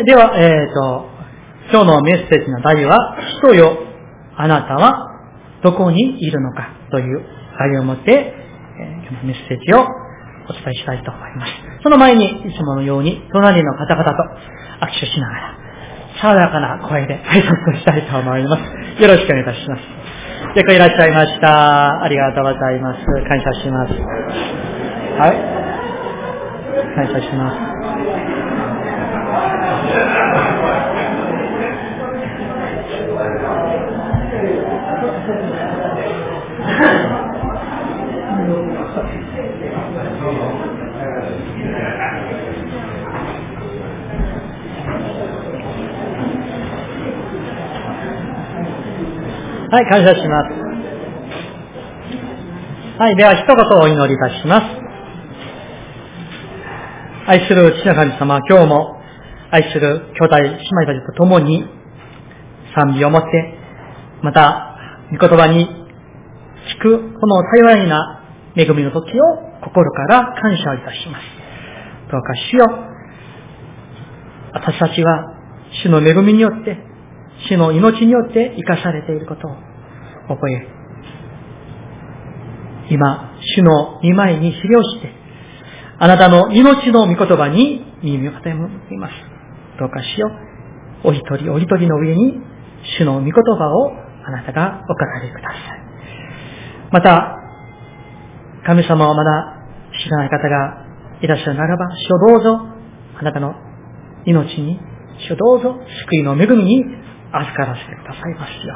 え では、えっ、と、今日のメッセージの題は、人よ、あなたはどこにいるのかという題を持って、えー今日のメッセージをお伝えしたいと思います。その前に、いつものように、隣の方々と握手しながら、爽やかな声で挨拶したいと思います。よろしくお願いいたします。よくいらっしゃいました。ありがとうございます。感謝します。はい。感謝します。はい、感謝します。はい、では一言お祈りいたします。愛する父の神様、今日も愛する兄弟、姉妹たちと共に賛美を持って、また、御言葉に聞くこの幸いな恵みの時を心から感謝いたします。どうか主よ、私たちは主の恵みによって、主の命によって生かされていることを覚え、今、主の御前に知りをして、あなたの命の御言葉に耳を傾けます。どうかしよう。お一人お一人の上に、主の御言葉をあなたがお語りください。また、神様をまだ知らない方がいらっしゃるならば、主をどうぞ、あなたの命に、主をどうぞ、救いの恵みに預からせてくださいますよ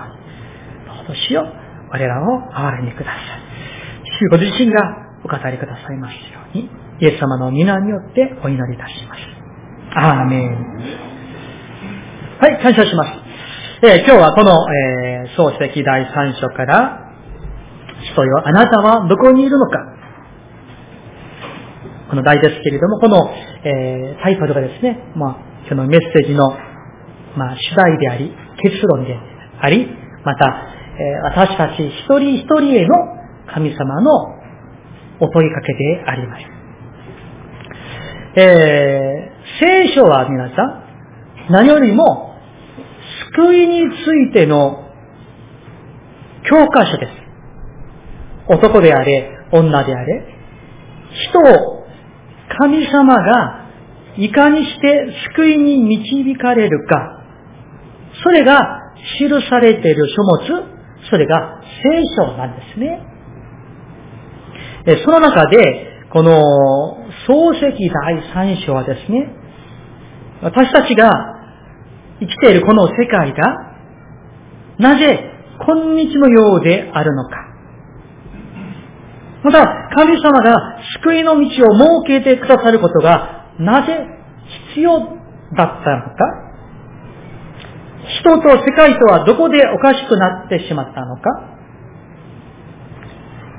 うに。どうぞしよ、我らを憐れみください。主ご自身がお語りくださいますように、イエス様の皆によってお祈りいたします。アーメン。はい、感謝します。えー今日はこの、えー、漱石第3章から、人よ、あなたはどこにいるのか。この題ですけれども、この、えータイトルがですね、まあ、今日のメッセージの、まあ、主題であり、結論であり、また、え私たち一人一人への神様のお問いかけであります。え聖書は皆さん、何よりも、救いについての教科書です。男であれ、女であれ、人を神様がいかにして救いに導かれるか、それが記されている書物、それが聖書なんですね。その中で、この漱石第三章はですね、私たちが生きているこの世界が、なぜ今日のようであるのか。また、神様が救いの道を設けてくださることが、なぜ必要だったのか。人と世界とはどこでおかしくなってしまったのか。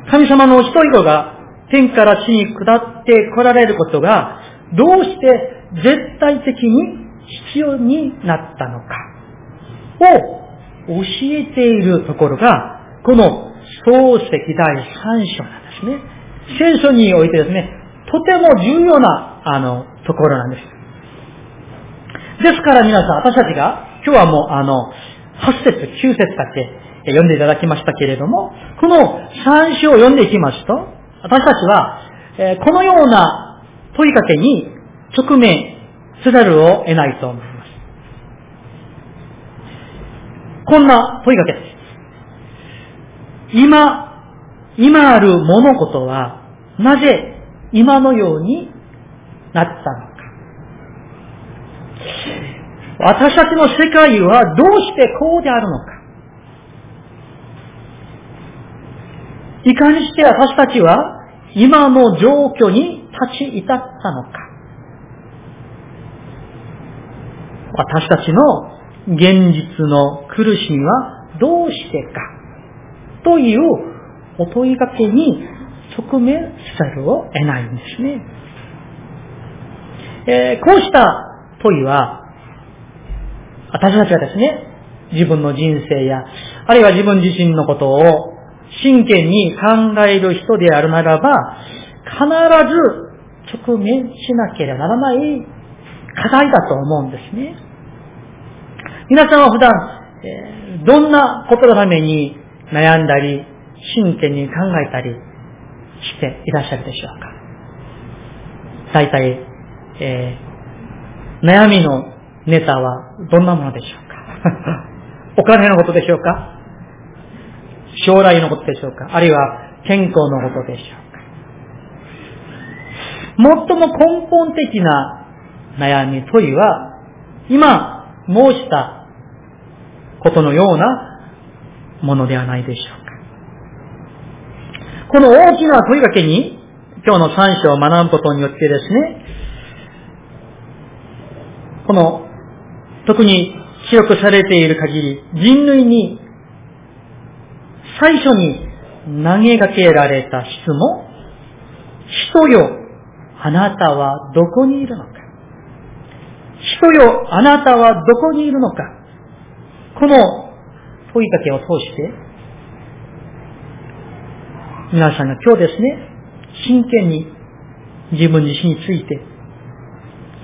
神様の人々が天から地に下って来られることが、どうして絶対的に必要になったのかを教えているところが、この漱石第3章なんですね。聖書においてですね、とても重要な、あの、ところなんです。ですから皆さん、私たちが、今日はもう、あの、8節、9節だけ読んでいただきましたけれども、この3章を読んでいきますと、私たちは、えこのような問いかけに直面せざるを得ないと思います。こんな問いかけです。今、今ある物事は、なぜ今のようになったのか。私たちの世界はどうしてこうであるのか。いかにして私たちは今の状況に立ち至ったのか。私たちの現実の苦しみはどうしてか。というお問いかけに直面せざるを得ないんですね。えーこうした問いは、私たちがですね、自分の人生や、あるいは自分自身のことを真剣に考える人であるならば、必ず直面しなければならない課題だと思うんですね。皆さんは普段、え、どんなことのために悩んだり、真剣に考えたりしていらっしゃるでしょうか？大体、えー、悩みのネタはどんなものでしょうか？お金のことでしょうか？将来のことでしょうか？あるいは健康のことでしょうか？最も根本的な悩み問いは、今申したことのようなものではないでしょうか？この大きな問いかけに、今日の三章を学ぶことによってですね、この、特に記録されている限り、人類に最初に投げかけられた質問、人よ、あなたはどこにいるのか。人よ、あなたはどこにいるのか。この問いかけを通して、皆さんが今日ですね、真剣に自分自身について、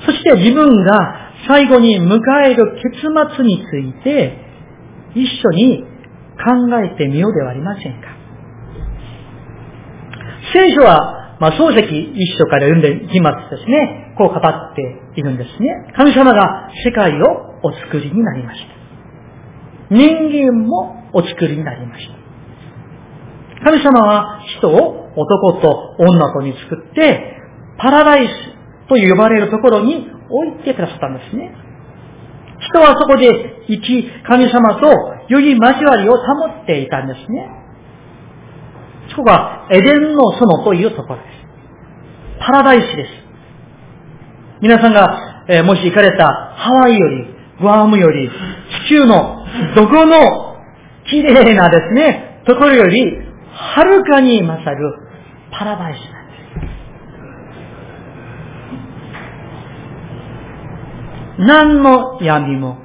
そして自分が最後に迎える結末について、一緒に考えてみようではありませんか？聖書は、まあ、漱石一書から読んできますですね、こう語っているんですね。神様が世界をお作りになりました。人間もお作りになりました。神様は人を男と女とに作って、パラダイスと呼ばれるところに置いてくださったんですね。人はそこで生き、神様と良い交わりを保っていたんですね。そこがエデンの園というところです。パラダイスです。皆さんが、えー、もし行かれたハワイより、グアムより、地球のどこの綺麗なですね、ところより、はるかに勝るパラダイスなんです。何の闇も、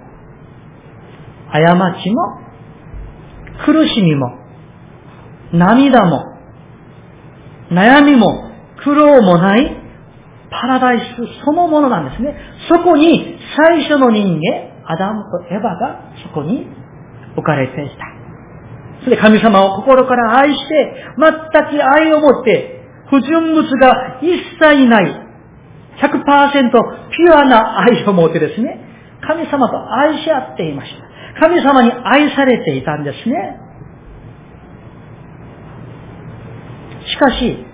過ちも、苦しみも、涙も、悩みも、苦労もないパラダイスそのものなんですね。そこに最初の人間、アダムとエヴァがそこに置かれていた。それで神様を心から愛して、全く愛を持って、不純物が一切ない、100%ピュアな愛を持ってですね、神様と愛し合っていました。神様に愛されていたんですね。しかし、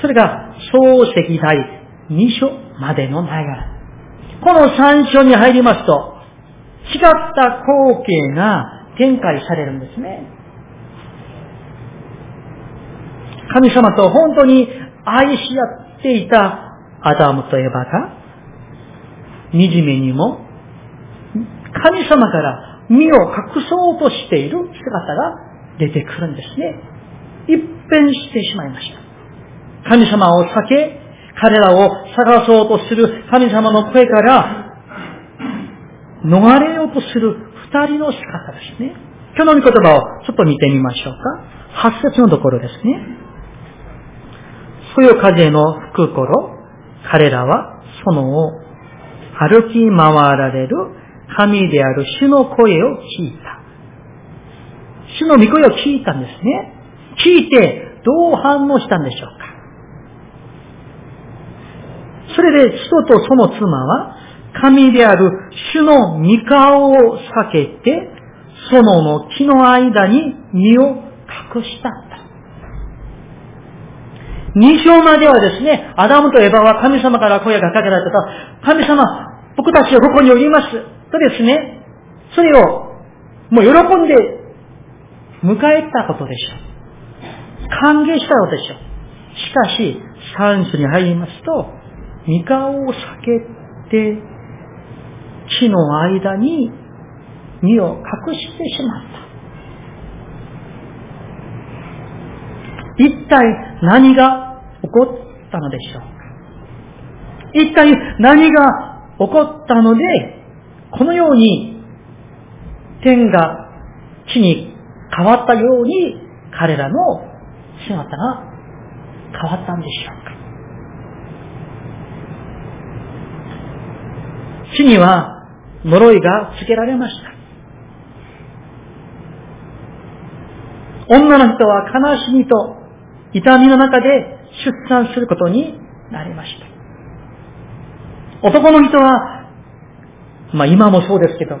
それが創世第2章までの流れ。この3章に入りますと、違った光景が展開されるんですね。神様と本当に愛し合っていたアダムとエバが、惨めにも、神様から身を隠そうとしている姿が出てくるんですね。一変してしまいました。神様を避け、彼らを探そうとする神様の声から逃れようとする二人の仕方ですね。今日の御言葉をちょっと見てみましょうか。八節のところですね。そよ風の吹く頃、彼らはそのを歩き回られる神である主の声を聞いた。主の御声を聞いたんですね。聞いてどう反応したんでしょうか。それで人とその妻は神である主の御顔を避けて、園の木の間に身を隠したんだ。二章まではですね、アダムとエバは神様から声がかけられたと。神様、僕たちはここにおります。とですね、それをもう喜んで迎えたことでしょう。歓迎したのでしょう。しかし、三種に入りますと、御顔を避けて、地の間に身を隠してしまった。一体何がこったのでしょうか一体何が起こったので、このように天が地に変わったように彼らの姿が変わったんでしょうか地には呪いがつけられました。女の人は悲しみと痛みの中で出産することになりました。男の人は、まあ今もそうですけど、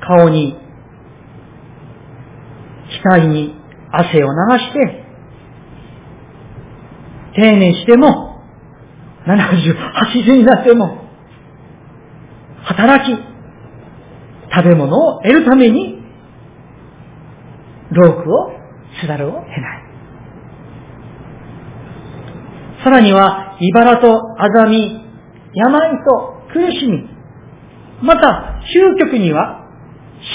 顔に、額に汗を流して、定年しても、70、80になっても、働き、食べ物を得るために、労苦をせざるを得ない。さらには、茨とあざみ、病と苦しみ、また、究極には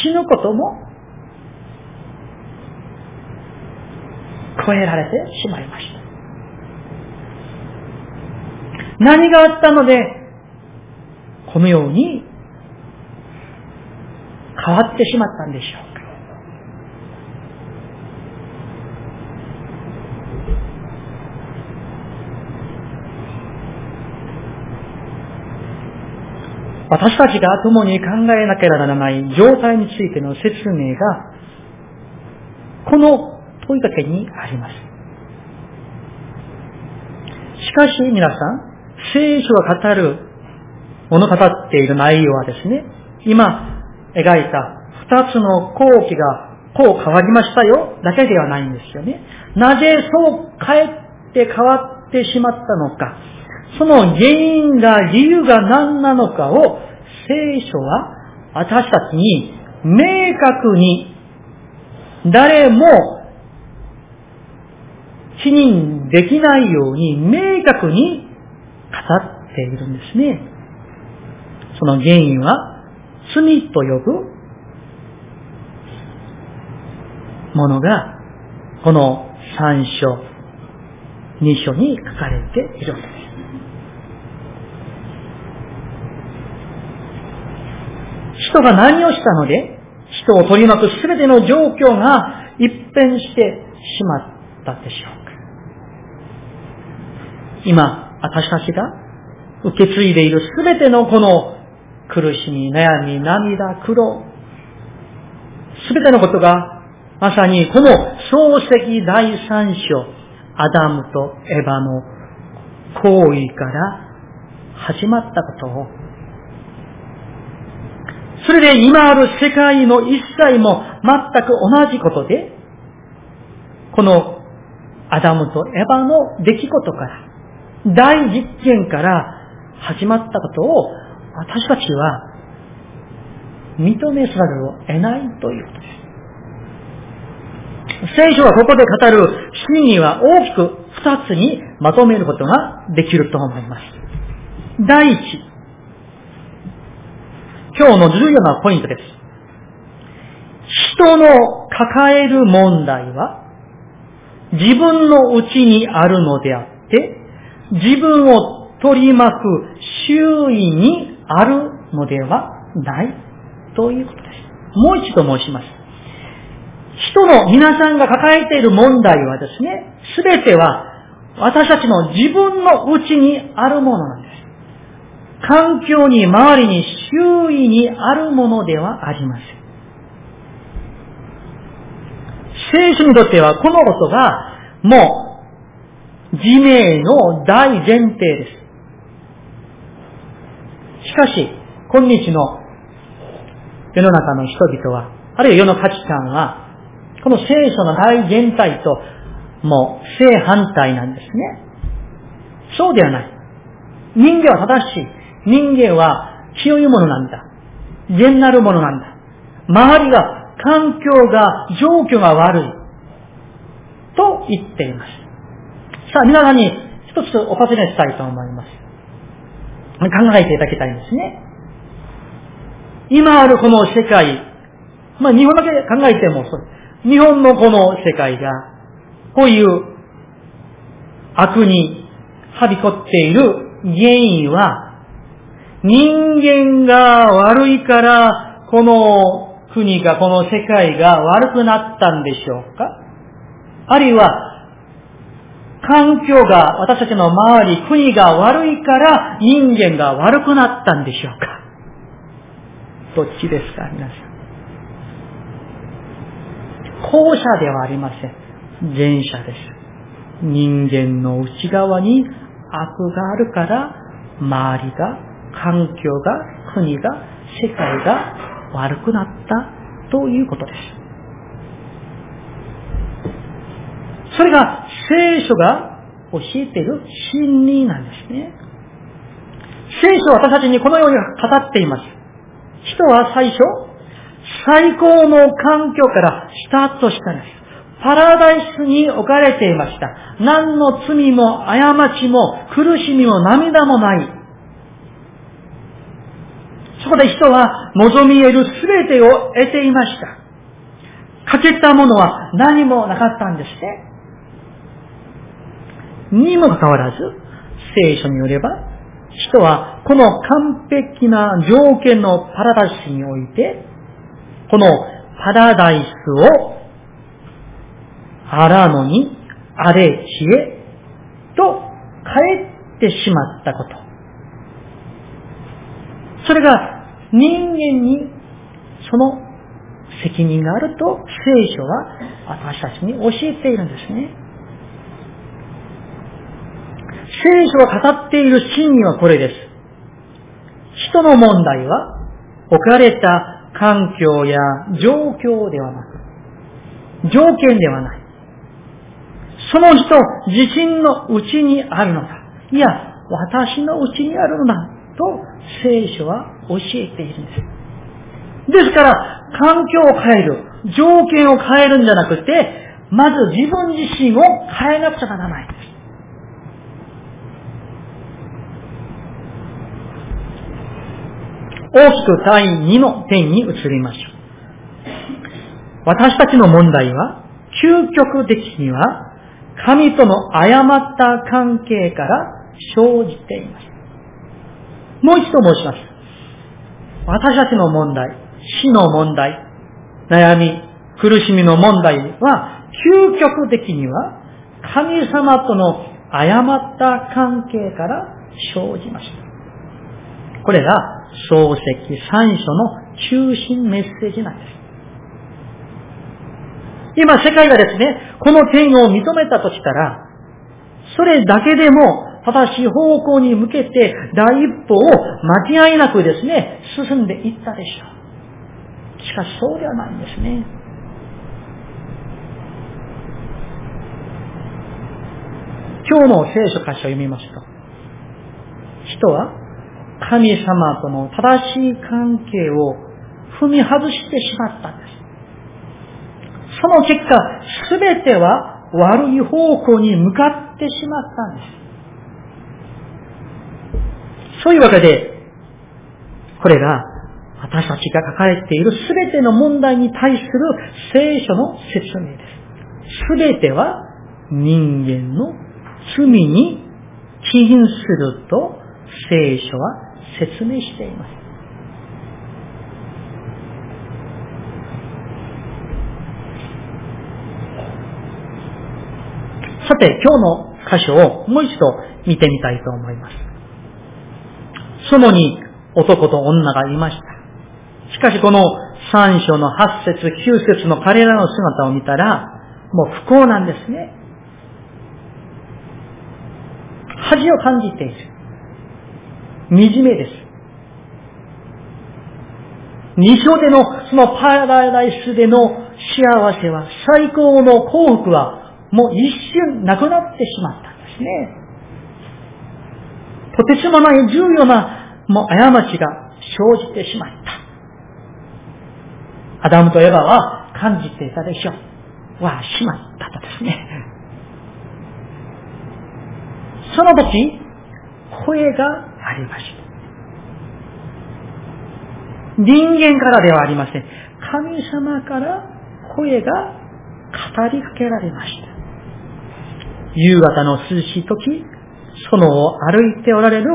死ぬことも超えられてしまいました。何があったので、このように変わってしまったんでしょうか。私たちが共に考えなければならない状態についての説明が、この問いかけにあります。しかし皆さん、聖書が語る、物語っている内容はですね、今描いた二つの後期がこう変わりましたよ、だけではないんですよね。なぜそう変えて変わってしまったのか、その原因が、理由が何なのかを聖書は私たちに明確に誰も否認できないように明確に語っているんですね。その原因は罪と呼ぶものがこの三章、二章に書かれているんです。人が何をしたので、人を取り巻くすべての状況が一変してしまったでしょうか。今、私たちが受け継いでいるすべてのこの苦しみ、悩み、涙、苦労、すべてのことが、まさにこの漱石第三章、アダムとエヴァの行為から始まったことを、それで今ある世界の一切も全く同じことで、このアダムとエヴァの出来事から大実験から始まったことを私たちは認めざるを得ないということです。聖書はここで語る真理は大きく二つにまとめることができると思います。第一、今日の重要なポイントです。人の抱える問題は自分のうちにあるのであって、自分を取り巻く周囲にあるのではないということです。もう一度申します。人の皆さんが抱えている問題はですね、すべては私たちの自分のうちにあるものなんです。環境に、周りに、周囲にあるものではありません。聖書にとってはこのことがもう自明の大前提です。しかし、今日の世の中の人々は、あるいは世の価値観は、この聖書の大全体と、もう正反対なんですね。そうではない。人間は正しい。人間は清いものなんだ。善なるものなんだ。周りが、環境が、状況が悪い。と言っています。さあ、皆さんに一つお尋ねしたいと思います。考えていただきたいんですね。今あるこの世界、まあ日本だけ考えてもそう。日本のこの世界が、こういう悪にはびこっている原因は、人間が悪いから、この国が、この世界が悪くなったんでしょうか？あるいは、環境が、私たちの周り、国が悪いから人間が悪くなったんでしょうか？どっちですか、皆さん。後者ではありません。前者です。人間の内側に悪があるから、周りが、環境が、国が、世界が悪くなったということです。それが聖書が教えている真理なんですね。聖書は私たちにこのように語っています。人は最初、最高の環境からスタートしたんです。パラダイスに置かれていました。何の罪も過ちも苦しみも涙もない。そこで人は望み得るすべてを得ていました。欠けたものは何もなかったんですね。にもかかわらず、聖書によれば、人はこの完璧な条件のパラダイスにおいて、このパラダイスを、あらのに、あれ知恵と変えてしまったこと。それが人間にその責任があると聖書は私たちに教えているんですね。聖書が語っている真理はこれです。人の問題は置かれた環境や状況ではなく、条件ではない。その人自身のうちにあるのだ。いや、私のうちにあるのだ。と聖書は教えているんです。ですから、環境を変える、条件を変えるんじゃなくて、まず自分自身を変えなくちゃならない。大きく第2の点に移りましょう。私たちの問題は、究極的には、神との誤った関係から生じています。もう一度申します。私たちの問題、死の問題、悩み、苦しみの問題は、究極的には、神様との誤った関係から生じました。これが漱石三書の中心メッセージなんです。今世界がですね、この点を認めたとしたら、それだけでも正しい方向に向けて第一歩を間違いなくですね、進んでいったでしょう。しかしそうではないんですね。今日の聖書箇所を読みますと、人は神様との正しい関係を踏み外してしまったんです。その結果、すべては悪い方向に向かってしまったんです。そういうわけで、これが私たちが書かれているすべての問題に対する聖書の説明です。すべては人間の罪に起因すると聖書は説明しています。さて、今日の箇所をもう一度見てみたいと思います。そのに男と女がいました。しかしこの三章の八節、九節の彼らの姿を見たら、もう不幸なんですね。恥を感じている。惨めです。二章でのそのパラダイスでの幸せは、最高の幸福は、もう一瞬なくなってしまったんですね。とてつもない重要な、もう過ちが生じてしまった。アダムとエヴァは感じていたでしょう。わあ、しまったとですね。その時、声がありました。人間からではありません。神様から声が語りかけられました。夕方の涼しい時、そのを歩いておられる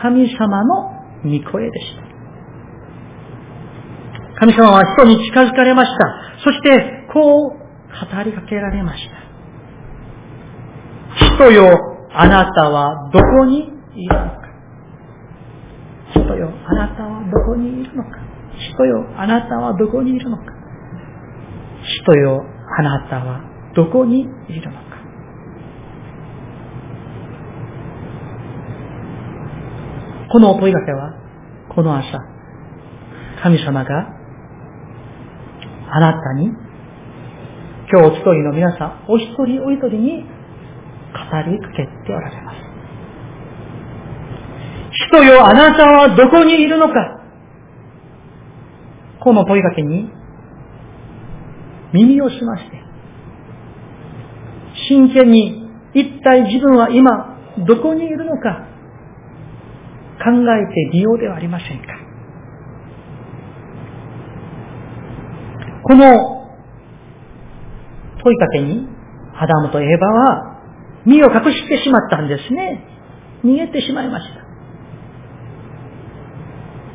神様の御声でした。神様は人に近づかれました。そして、こう語りかけられました。人よ、あなたはどこにいるのか人よ、あなたはどこにいるのか人よ、あなたはどこにいるのか。人よ、あなたはどこにいるのか。この問いかけは、この朝、神様があなたに、今日お一人の皆さん、お一人お一人に語りかけておられます。人よ、あなたはどこにいるのかこの問いかけに耳をしまして、真剣に一体自分は今どこにいるのか考えてみようではありませんか？この問いかけにアダムとエヴァは身を隠してしまったんですね。逃げてしまいました。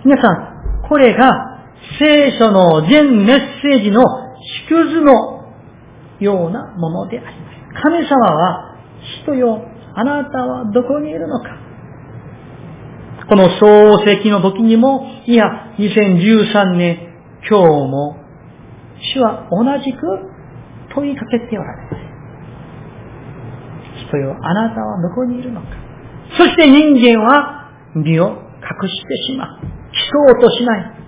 皆さん、これが聖書の全メッセージの縮図のようなものであります。神様は、人よ、あなたはどこにいるのかこの創世記の時にも、いや、2013年、今日も、主は同じく問いかけておられます。人よ、あなたはどこにいるのか。そして人間は身を隠してしまう。そうとしない。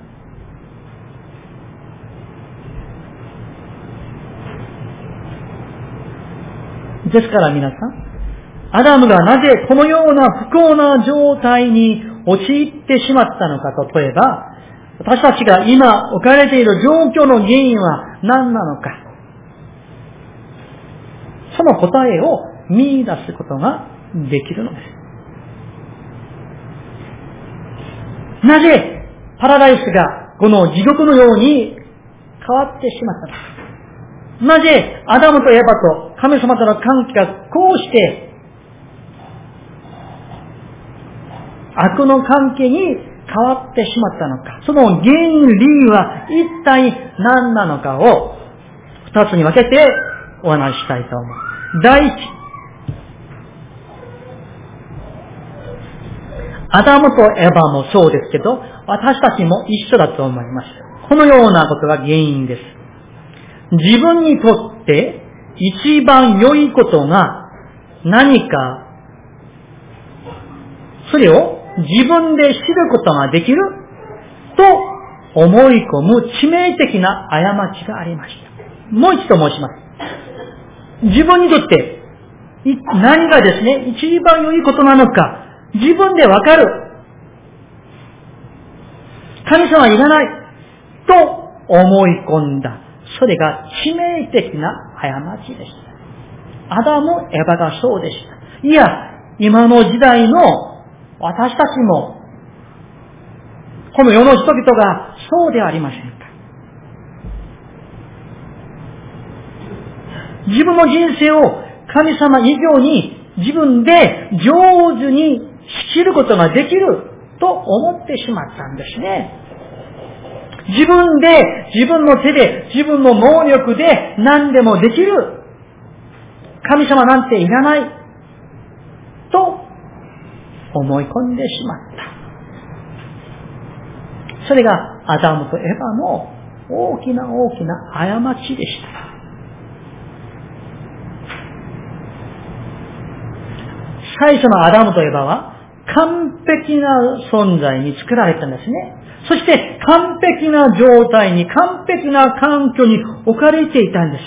ですから皆さん、アダムがなぜこのような不幸な状態に陥ってしまったのか、例えば、私たちが今置かれている状況の原因は何なのか。その答えを見出すことができるのです。なぜパラダイスがこの地獄のように変わってしまったのか。なぜアダムとエバと神様との関係がこうして悪の関係に変わってしまったのか。その原因、理由は一体何なのかを二つに分けてお話ししたいと思う。第一、アダムとエヴァもそうですけど、私たちも一緒だと思います。このようなことが原因です。自分にとって一番良いことが何か、それを自分で知ることができると思い込む致命的な過ちがありました。もう一度申します。自分にとって何がですね、一番良いことなのか、自分でわかる。神様はいらない。と思い込んだ。それが致命的な過ちでした。アダム、エヴァがそうでした。いや、今の時代の私たちも、この世の人々がそうではありませんか。自分の人生を神様以上に自分で上手に仕切ることができると思ってしまったんですね。自分で、自分の手で、自分の能力で何でもできる。神様なんていらない。思い込んでしまった。それがアダムとエヴァの大きな大きな過ちでした。最初のアダムとエヴァは完璧な存在に作られたんですね。そして完璧な状態に、完璧な環境に置かれていたんです。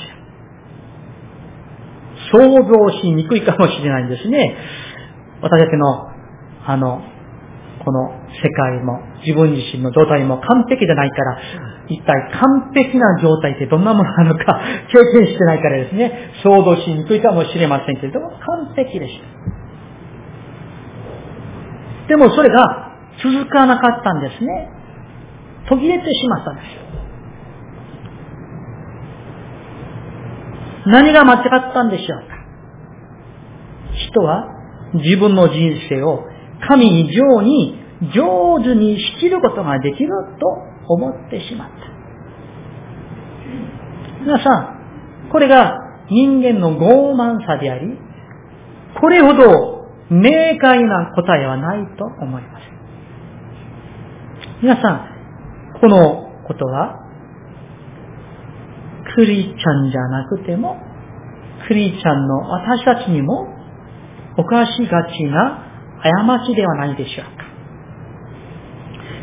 想像しにくいかもしれないんですね。私たちの、あの、この世界も自分自身の状態も完璧じゃないから、一体完璧な状態ってどんなものなのか 経験してないからですね、想像しにくいかもしれませんけれども、完璧でした。でもそれが続かなかったんですね。途切れてしまったんです。何が間違ったんでしょうか人は自分の人生を神以上に上手に仕切ることができると思ってしまった。皆さん、これが人間の傲慢さであり、これほど明快な答えはないと思います。皆さん、このことは、クリちゃんじゃなくても、クリちゃんの私たちにも犯しがちな過ちではないでしょうか。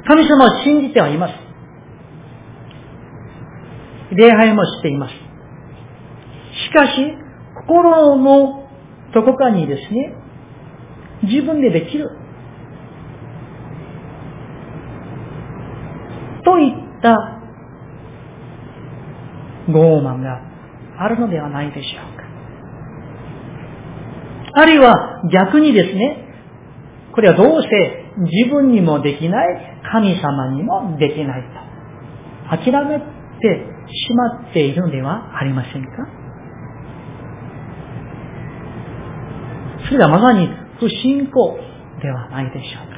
神様を信じてはいます。礼拝もしています。しかし、心のどこかにですね、自分でできる。といった傲慢があるのではないでしょうか。あるいは逆にですね、これはどうして自分にもできない神様にもできないと諦めてしまっているのではありませんか？それはまさに不信仰ではないでしょうか。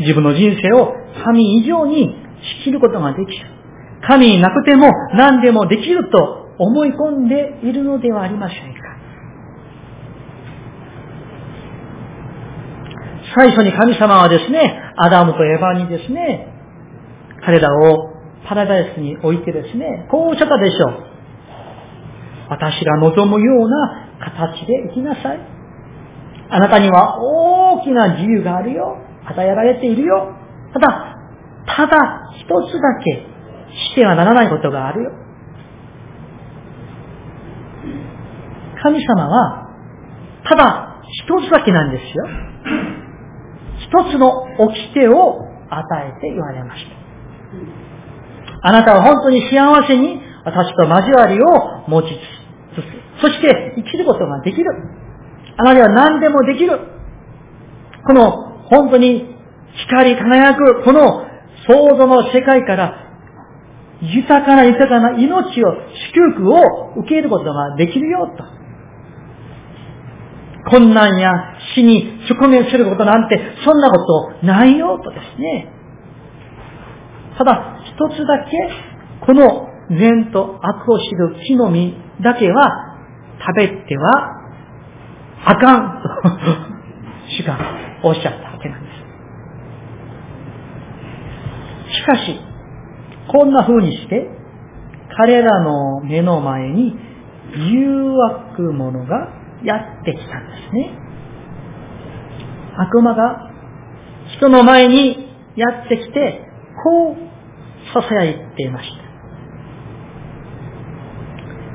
自分の人生を神以上に仕切ることができる。神なくても何でもできると思い込んでいるのではありませんか？最初に神様はですね、アダムとエヴァにですね、彼らをパラダイスに置いてですね、こうおっしゃったでしょう。私が望むような形で生きなさい。あなたには大きな自由があるよ。与えられているよ。ただ、ただ一つだけしてはならないことがあるよ。神様は、ただ一つだけなんですよ。一つの掟を与えて言われました。あなたは本当に幸せに私と交わりを持ちつつ、そして生きることができる。あなたは何でもできる。この本当に光り輝くこの創造の世界から豊かな豊かな命を、祝福を受けることができるよと。困難や死に直面することなんて、そんなことないよとですね。ただ、一つだけ、この善と悪を知る木の実だけは、食べては、あかんと、主がおっしゃったわけなんです。しかし、こんな風にして、彼らの目の前に誘惑者がやってきたんですね。悪魔が人の前にやってきて、こう囁いていまし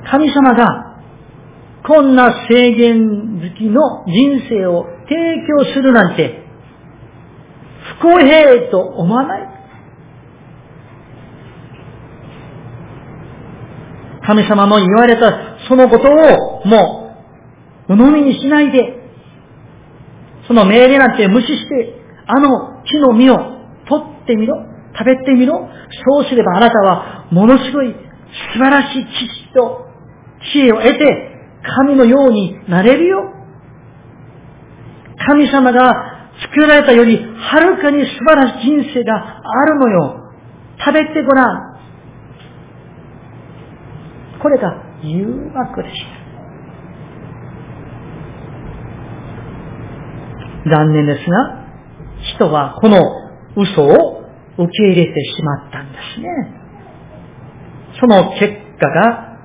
た。神様がこんな制限好きの人生を提供するなんて不公平と思わない？神様の言われたそのことをもう鵜呑みにしないで、その命令なんて無視して、あの木の実を取ってみろ、食べてみろ、そうすればあなたはものすごい素晴らしい知識と知恵を得て、神のようになれるよ。神様が作られたよりはるかに素晴らしい人生があるのよ。食べてごらん。これが誘惑でした。残念ですが、人はこの嘘を受け入れてしまったんですね。その結果が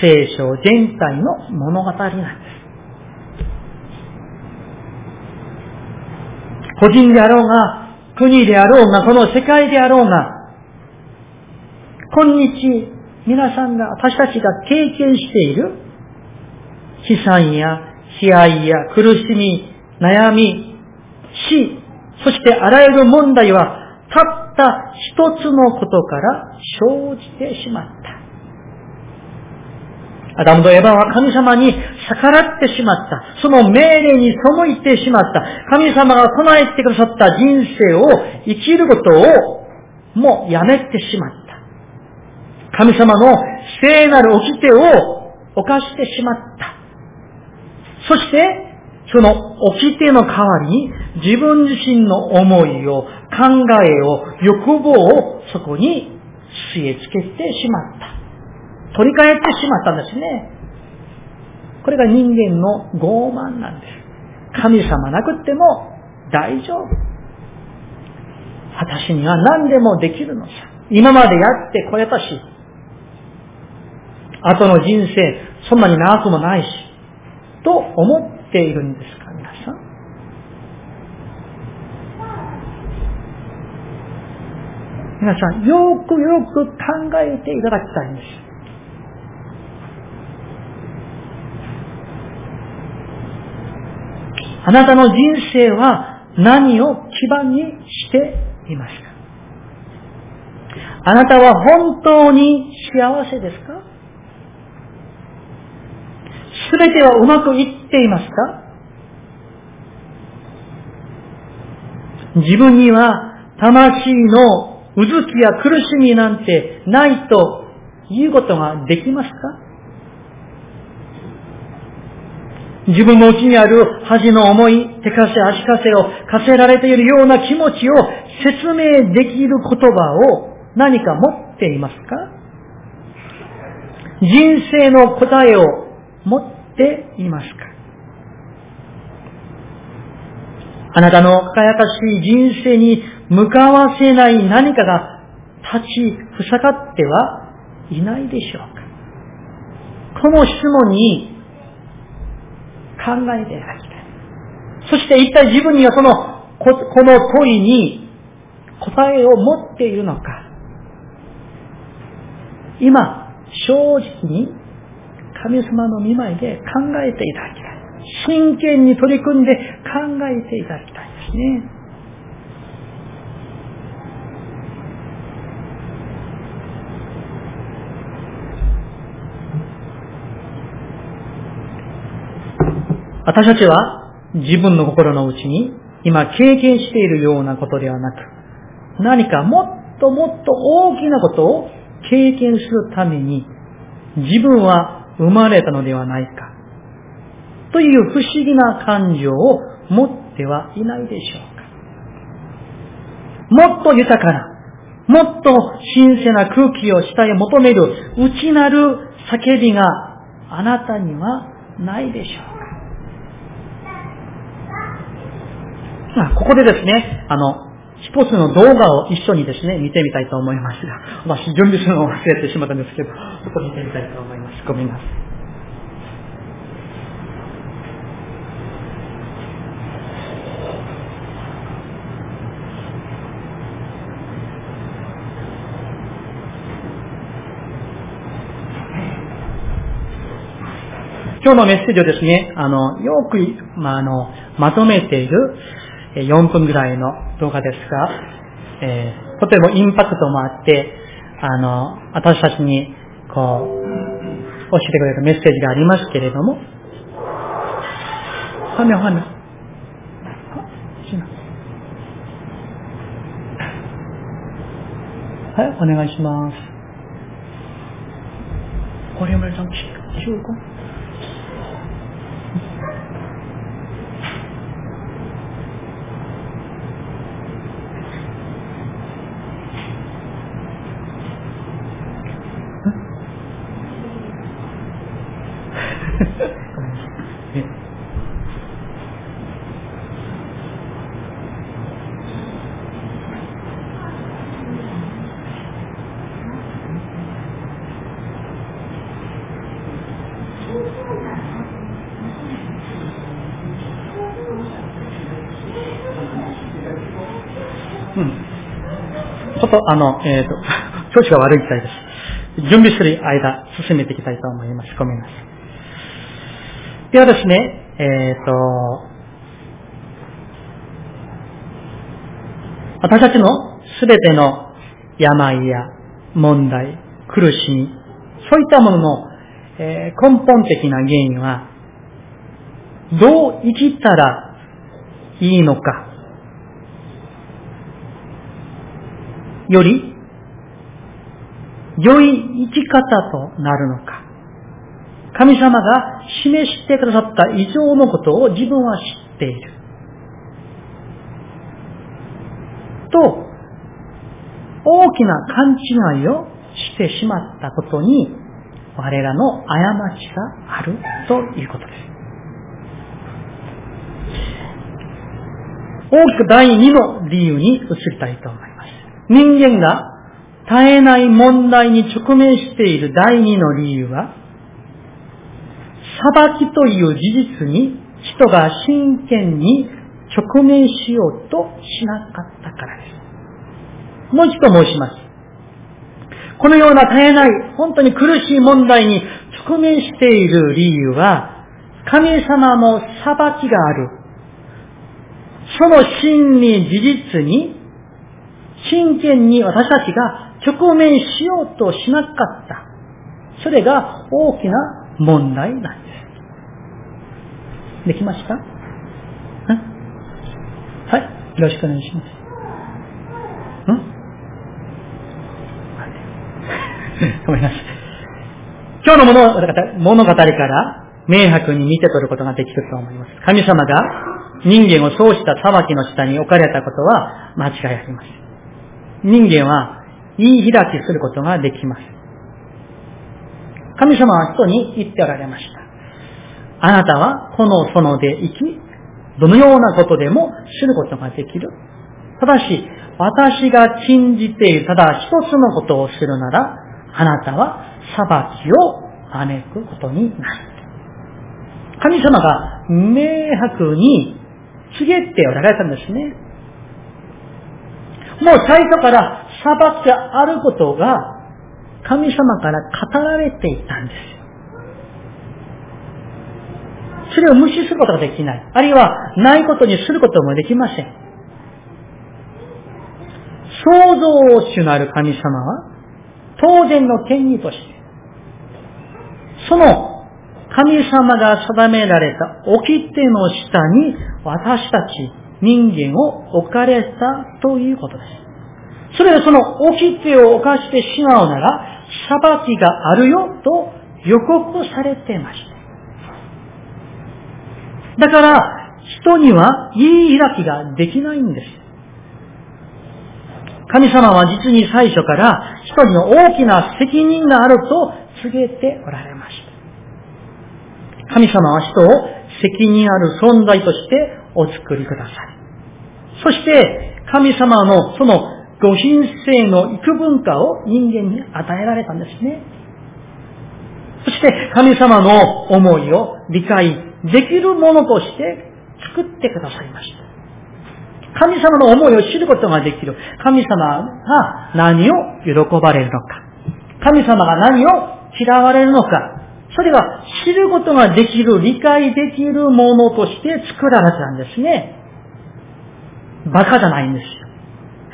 聖書全体の物語なんです。個人であろうが、国であろうが、この世界であろうが、今日皆さんが、私たちが経験している悲惨や悲哀や苦しみ、悩み、死、そしてあらゆる問題は、たった一つのことから生じてしまった。アダムとエヴァは神様に逆らってしまった。その命令に背いてしまった。神様が唱えてくださった人生を生きることをもうやめてしまった。神様の聖なる掟を犯してしまった。そして、その掟の代わりに自分自身の思いを、考えを、欲望をそこに据え付けてしまった。取り替えてしまったんですね。これが人間の傲慢なんです。神様なくっても大丈夫。私には何でもできるのさ。今までやってこれたし、後の人生、そんなに長くもないし、と思っているんですか、皆さん？皆さん、よくよく考えていただきたいんです。あなたの人生は何を基盤にしていますか？あなたは本当に幸せですか？すべてはうまくいっていますか？自分には魂のうずきや苦しみなんてないということができますか？自分のうちにある恥の思い、手かせ足かせを課せられているような気持ちを説明できる言葉を何か持っていますか？人生の答えを持っていますか？あなたの輝かしい人生に向かわせない何かが立ちふさがってはいないでしょうか？この質問に考えていただきたい。そして一体自分にはその、この問いに答えを持っているのか？今、正直に神様の見舞いで考えていただきたい。真剣に取り組んで考えていただきたいですね。私たちは自分の心の内に今経験しているようなことではなく、何かもっともっと大きなことを経験するために自分は生まれたのではないかという不思議な感情を持ってはいないでしょうか。もっと豊かな、もっと新鮮な空気を下へ求める内なる叫びがあなたにはないでしょうか。ここでですね、あの、一つの動画を一緒にですね、見てみたいと思いますが、私準備するのを忘れてしまったんですけど、ちょっと見てみたいと思います。ごめんなさい。今日のメッセージをですね、あの、よく、まあ、あの、まとめている、4分ぐらいの動画ですが、えー、とてもインパクトもあって、あの、私たちに、こう、教えてくれるメッセージがありますけれども、はめはめ。はい、お願いします。これもちゃん、中国と、あの、えっ、ー、と、調子が悪いみたいです。準備する間、進めていきたいと思います。ごめんなさい。ではですね、えっ、ー、と、私たちのすべての病や問題、苦しみ、そういったものの、えー、根本的な原因は、どう生きたらいいのか、より良い生き方となるのか。神様が示してくださった以上のことを自分は知っている。と、大きな勘違いをしてしまったことに、我らの過ちがあるということです。大きく第二の理由に移りたいと思います。人間が絶えない問題に直面している第二の理由は、裁きという事実に人が真剣に直面しようとしなかったからです。もう一度申します。このような絶えない、本当に苦しい問題に直面している理由は、神様の裁きがある。その真理事実に、真剣に私たちが直面しようとしなかった。それが大きな問題なんです。できました？はい。よろしくお願いします。ん？ごめんなさい。今日の物語から明白に見て取ることができると思います。神様が人間をそうした裁きの下に置かれたことは間違いありません。人間は言い開きすることができます。神様は人に言っておられました。あなたはこの園で生き、どのようなことでも知ることができる。ただし、私が禁じているただ一つのことをするなら、あなたは裁きを招くことになる。神様が明白に告げておられたんですね。もう最初から裁きがあることが神様から語られていたんですよ。それを無視することができない。あるいは、ないことにすることもできません。創造主なる神様は、当然の権威として、その神様が定められた掟の下に私たち人間を置かれたということです。それでその掟を犯してしまうなら、裁きがあるよと予告されてました。だから、人には言い開きができないんです。神様は実に最初から人に大きな責任があると告げておられました。神様は人を責任ある存在としてお作りください。そして、神様のそのご品性の幾分かを人間に与えられたんですね。そして、神様の思いを理解できるものとして作ってくださいました。神様の思いを知ることができる。神様が何を喜ばれるのか。神様が何を嫌われるのか。それが知ることができる、理解できるものとして作られたんですね。バカじゃないんですよ。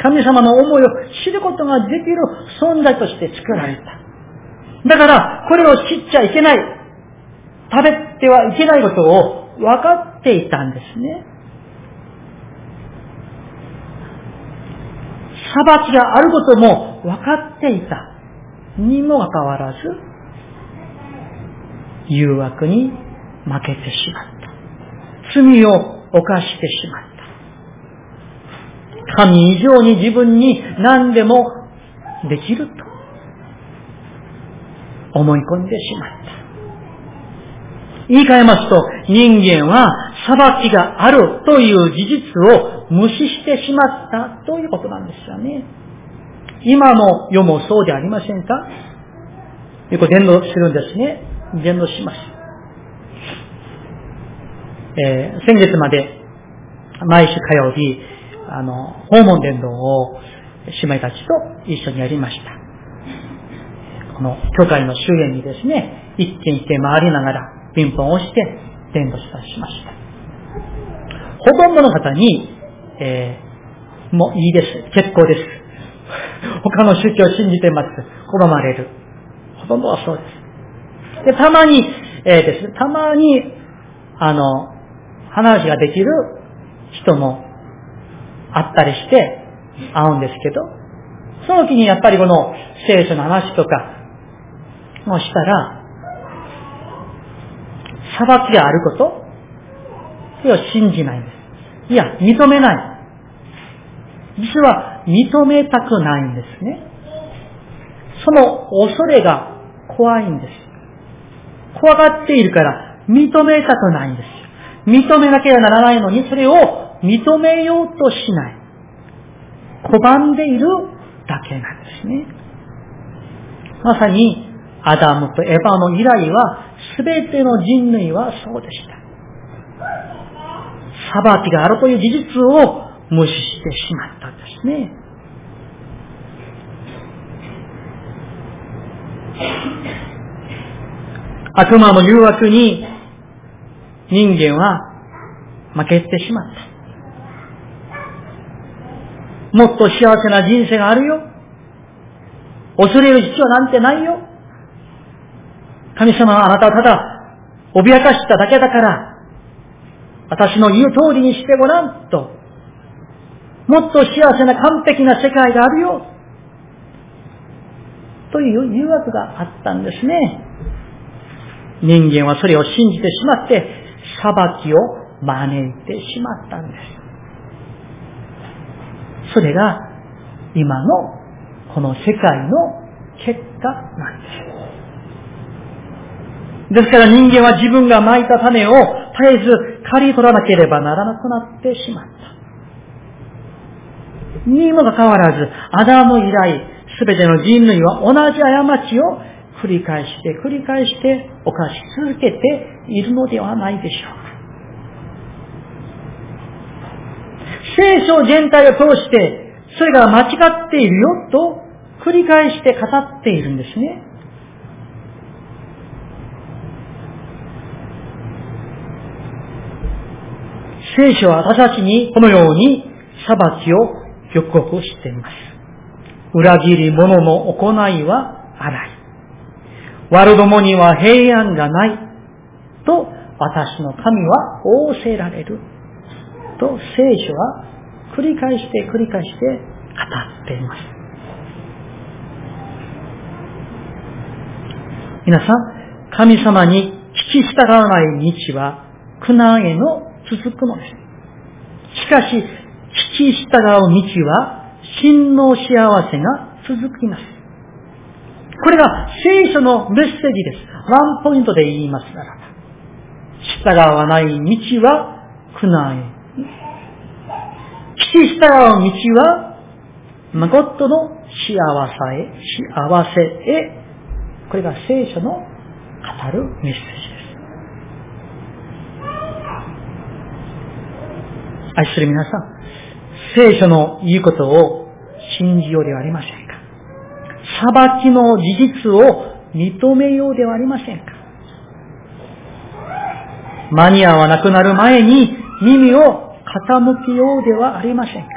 神様の思いを知ることができる存在として作られた。だから、これを知っちゃいけない。食べてはいけないことを分かっていたんですね。裁きがあることも分かっていた。にもかかわらず、誘惑に負けてしまった。罪を犯してしまった。神以上に自分に何でもできると思い込んでしまった。言い換えますと、人間は裁きがあるという事実を無視してしまったということなんですよね。今の世もそうでありませんか？よく伝道するんですね。伝道します。えー、先月まで毎週火曜日、あの、訪問伝道を姉妹たちと一緒にやりました。この教会の周辺にですね、一軒一軒回りながらピンポンをして伝道したしました。ほとんどの方に、えー、もういいです。結構です。他の宗教を信じてます。拒まれる。ほとんどはそうです。で、たまに、えー、ですね、たまに、あの、話ができる人もあったりして会うんですけど、その時にやっぱりこの聖書の話とかもしたら、裁きがあることそれを信じないんです。いや、認めない。実は認めたくないんですね。その恐れが怖いんです。怖がっているから認めたくないんです。認めなければならないのにそれを認めようとしない。拒んでいるだけなんですね。まさに、アダムとエヴァの依頼は、すべての人類はそうでした。裁きがあるという事実を無視してしまったんですね。悪魔の誘惑に人間は負けてしまった。もっと幸せな人生があるよ。恐れる必要なんてないよ。神様はあなたをただ脅かしただけだから、私の言う通りにしてごらんと、もっと幸せな完璧な世界があるよ。という誘惑があったんですね。人間はそれを信じてしまって、裁きを招いてしまったんです。それが今のこの世界の結果なんです。ですから人間は自分が蒔いた種を絶えず刈り取らなければならなくなってしまった。にもかかわらず、アダム以来、すべての人類は同じ過ちを繰り返して繰り返して犯し続けているのではないでしょうか。聖書全体を通して、それが間違っているよと繰り返して語っているんですね。聖書は私たちにこのように裁きを予告しています。裏切り者の行いは荒い。悪どもには平安がない。と私の神は仰せられる。と聖書は繰り返して繰り返して語っています。皆さん、神様に聞き従わない道は苦難への続くのです。しかし、聞き従う道は真の幸せが続きます。これが聖書のメッセージです。ワンポイントで言いますならば。従わない道は苦難へき従う道は、誠の幸せへ、幸せへ、これが聖書の語るメッセージです。愛する皆さん、聖書の言うことを信じようではありません裁きの事実を認めようではありませんか間に合わなくなる前に耳を傾きようではありませんか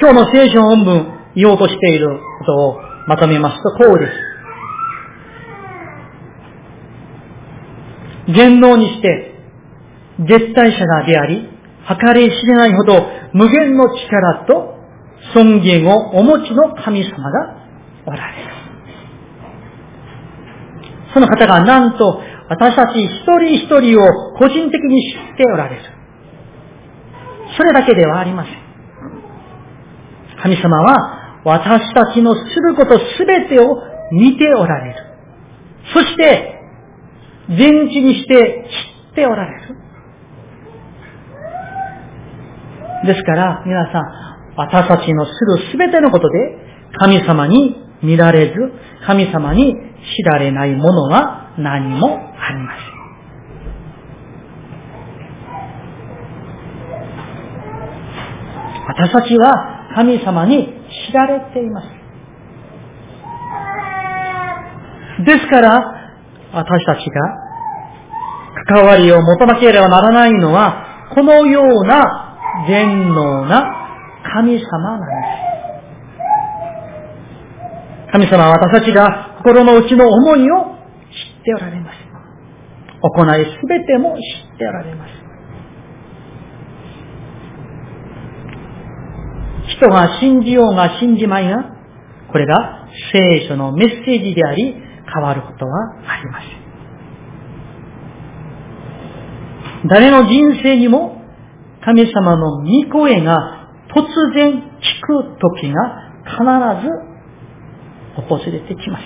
今日の聖書本文言おうとしていることをまとめますとこうです。全能にして絶対者がであり、計り知れないほど無限の力と尊厳をお持ちの神様がおられる。その方がなんと私たち一人一人を個人的に知っておられる。それだけではありません。神様は私たちのすることすべてを見ておられる。そして、全知にして知っておられる。ですから、皆さん、私たちのするすべてのことで、神様に見られず、神様に知られないものは何もありません。私たちは神様に知られています。ですから、私たちが関わりを持たなければならないのは、このような全能な神様なんです。神様は私たちが心の内の思いを知っておられます。行いすべても知っておられます。人が信じようが信じまいが、これが聖書のメッセージであり、変わることはありません。誰の人生にも神様の御声が突然聞く時が必ず訪れてきます。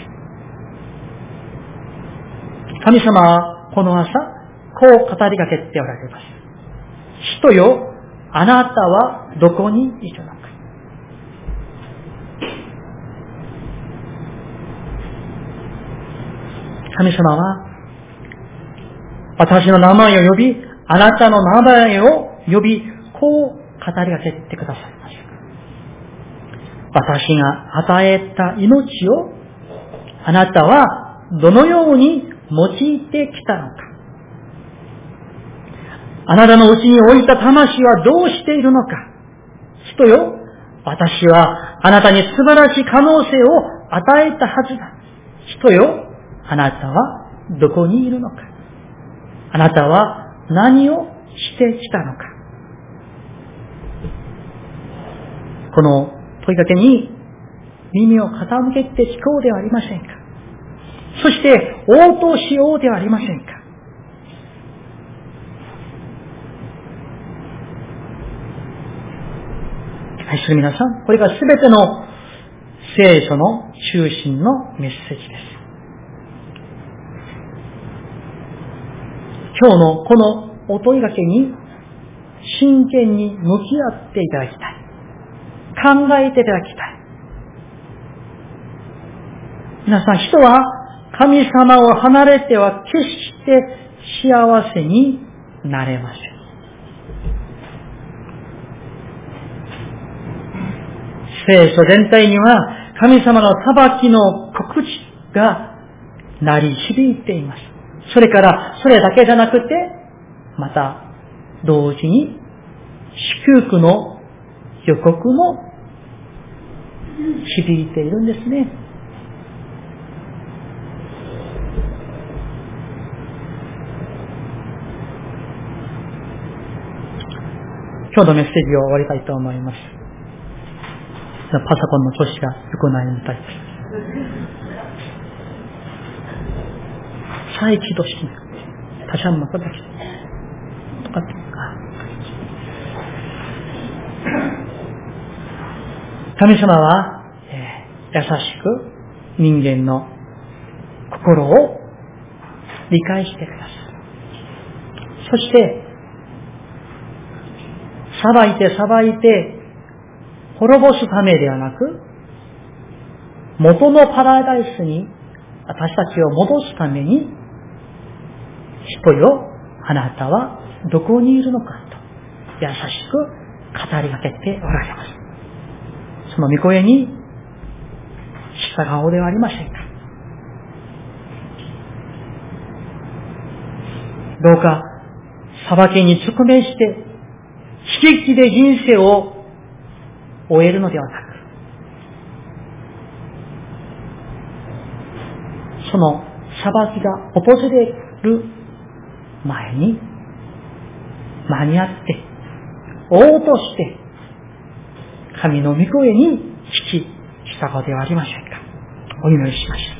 神様はこの朝、こう語りかけておられます。人よ、あなたはどこにいるのか。神様は、私の名前を呼び、あなたの名前を呼び、こう語りかけてくださいます。私が与えた命を、あなたはどのように用いてきたのか。あなたのうちに置いた魂はどうしているのか。人よ、私はあなたに素晴らしい可能性を与えたはずだ。人よ、あなたはどこにいるのか。あなたは何をしてきたのか。この問いかけに耳を傾けて聞こうではありませんか？そして応答しようではありませんか？愛する皆さん、これが全ての聖書の中心のメッセージです。今日のこのお問いかけに真剣に向き合っていただきたい。考えていただきたい。皆さん、人は神様を離れては決して幸せになれません。聖書全体には神様の裁きの告知が鳴り響いています。それから、それだけじゃなくて、また、同時に、祝福の予告も響いているんですね。今日のメッセージを終わりたいと思います。パソコンの調子が良くないみたいです。再起動しなくて、他者のこだけ。とかって。神様は、えー、優しく人間の心を理解してください。そして、裁いて裁いて滅ぼすためではなく、元のパラダイスに私たちを戻すために、人よ、あなたはどこにいるのかと優しく語りかけておられます。その御声に従おうではありませんか。どうか、裁きに直面して、悲劇で人生を終えるのではなく、その裁きが訪れる前に、間に合って、応として、神の御声に聞き従うではありませんか。お祈りしましょう。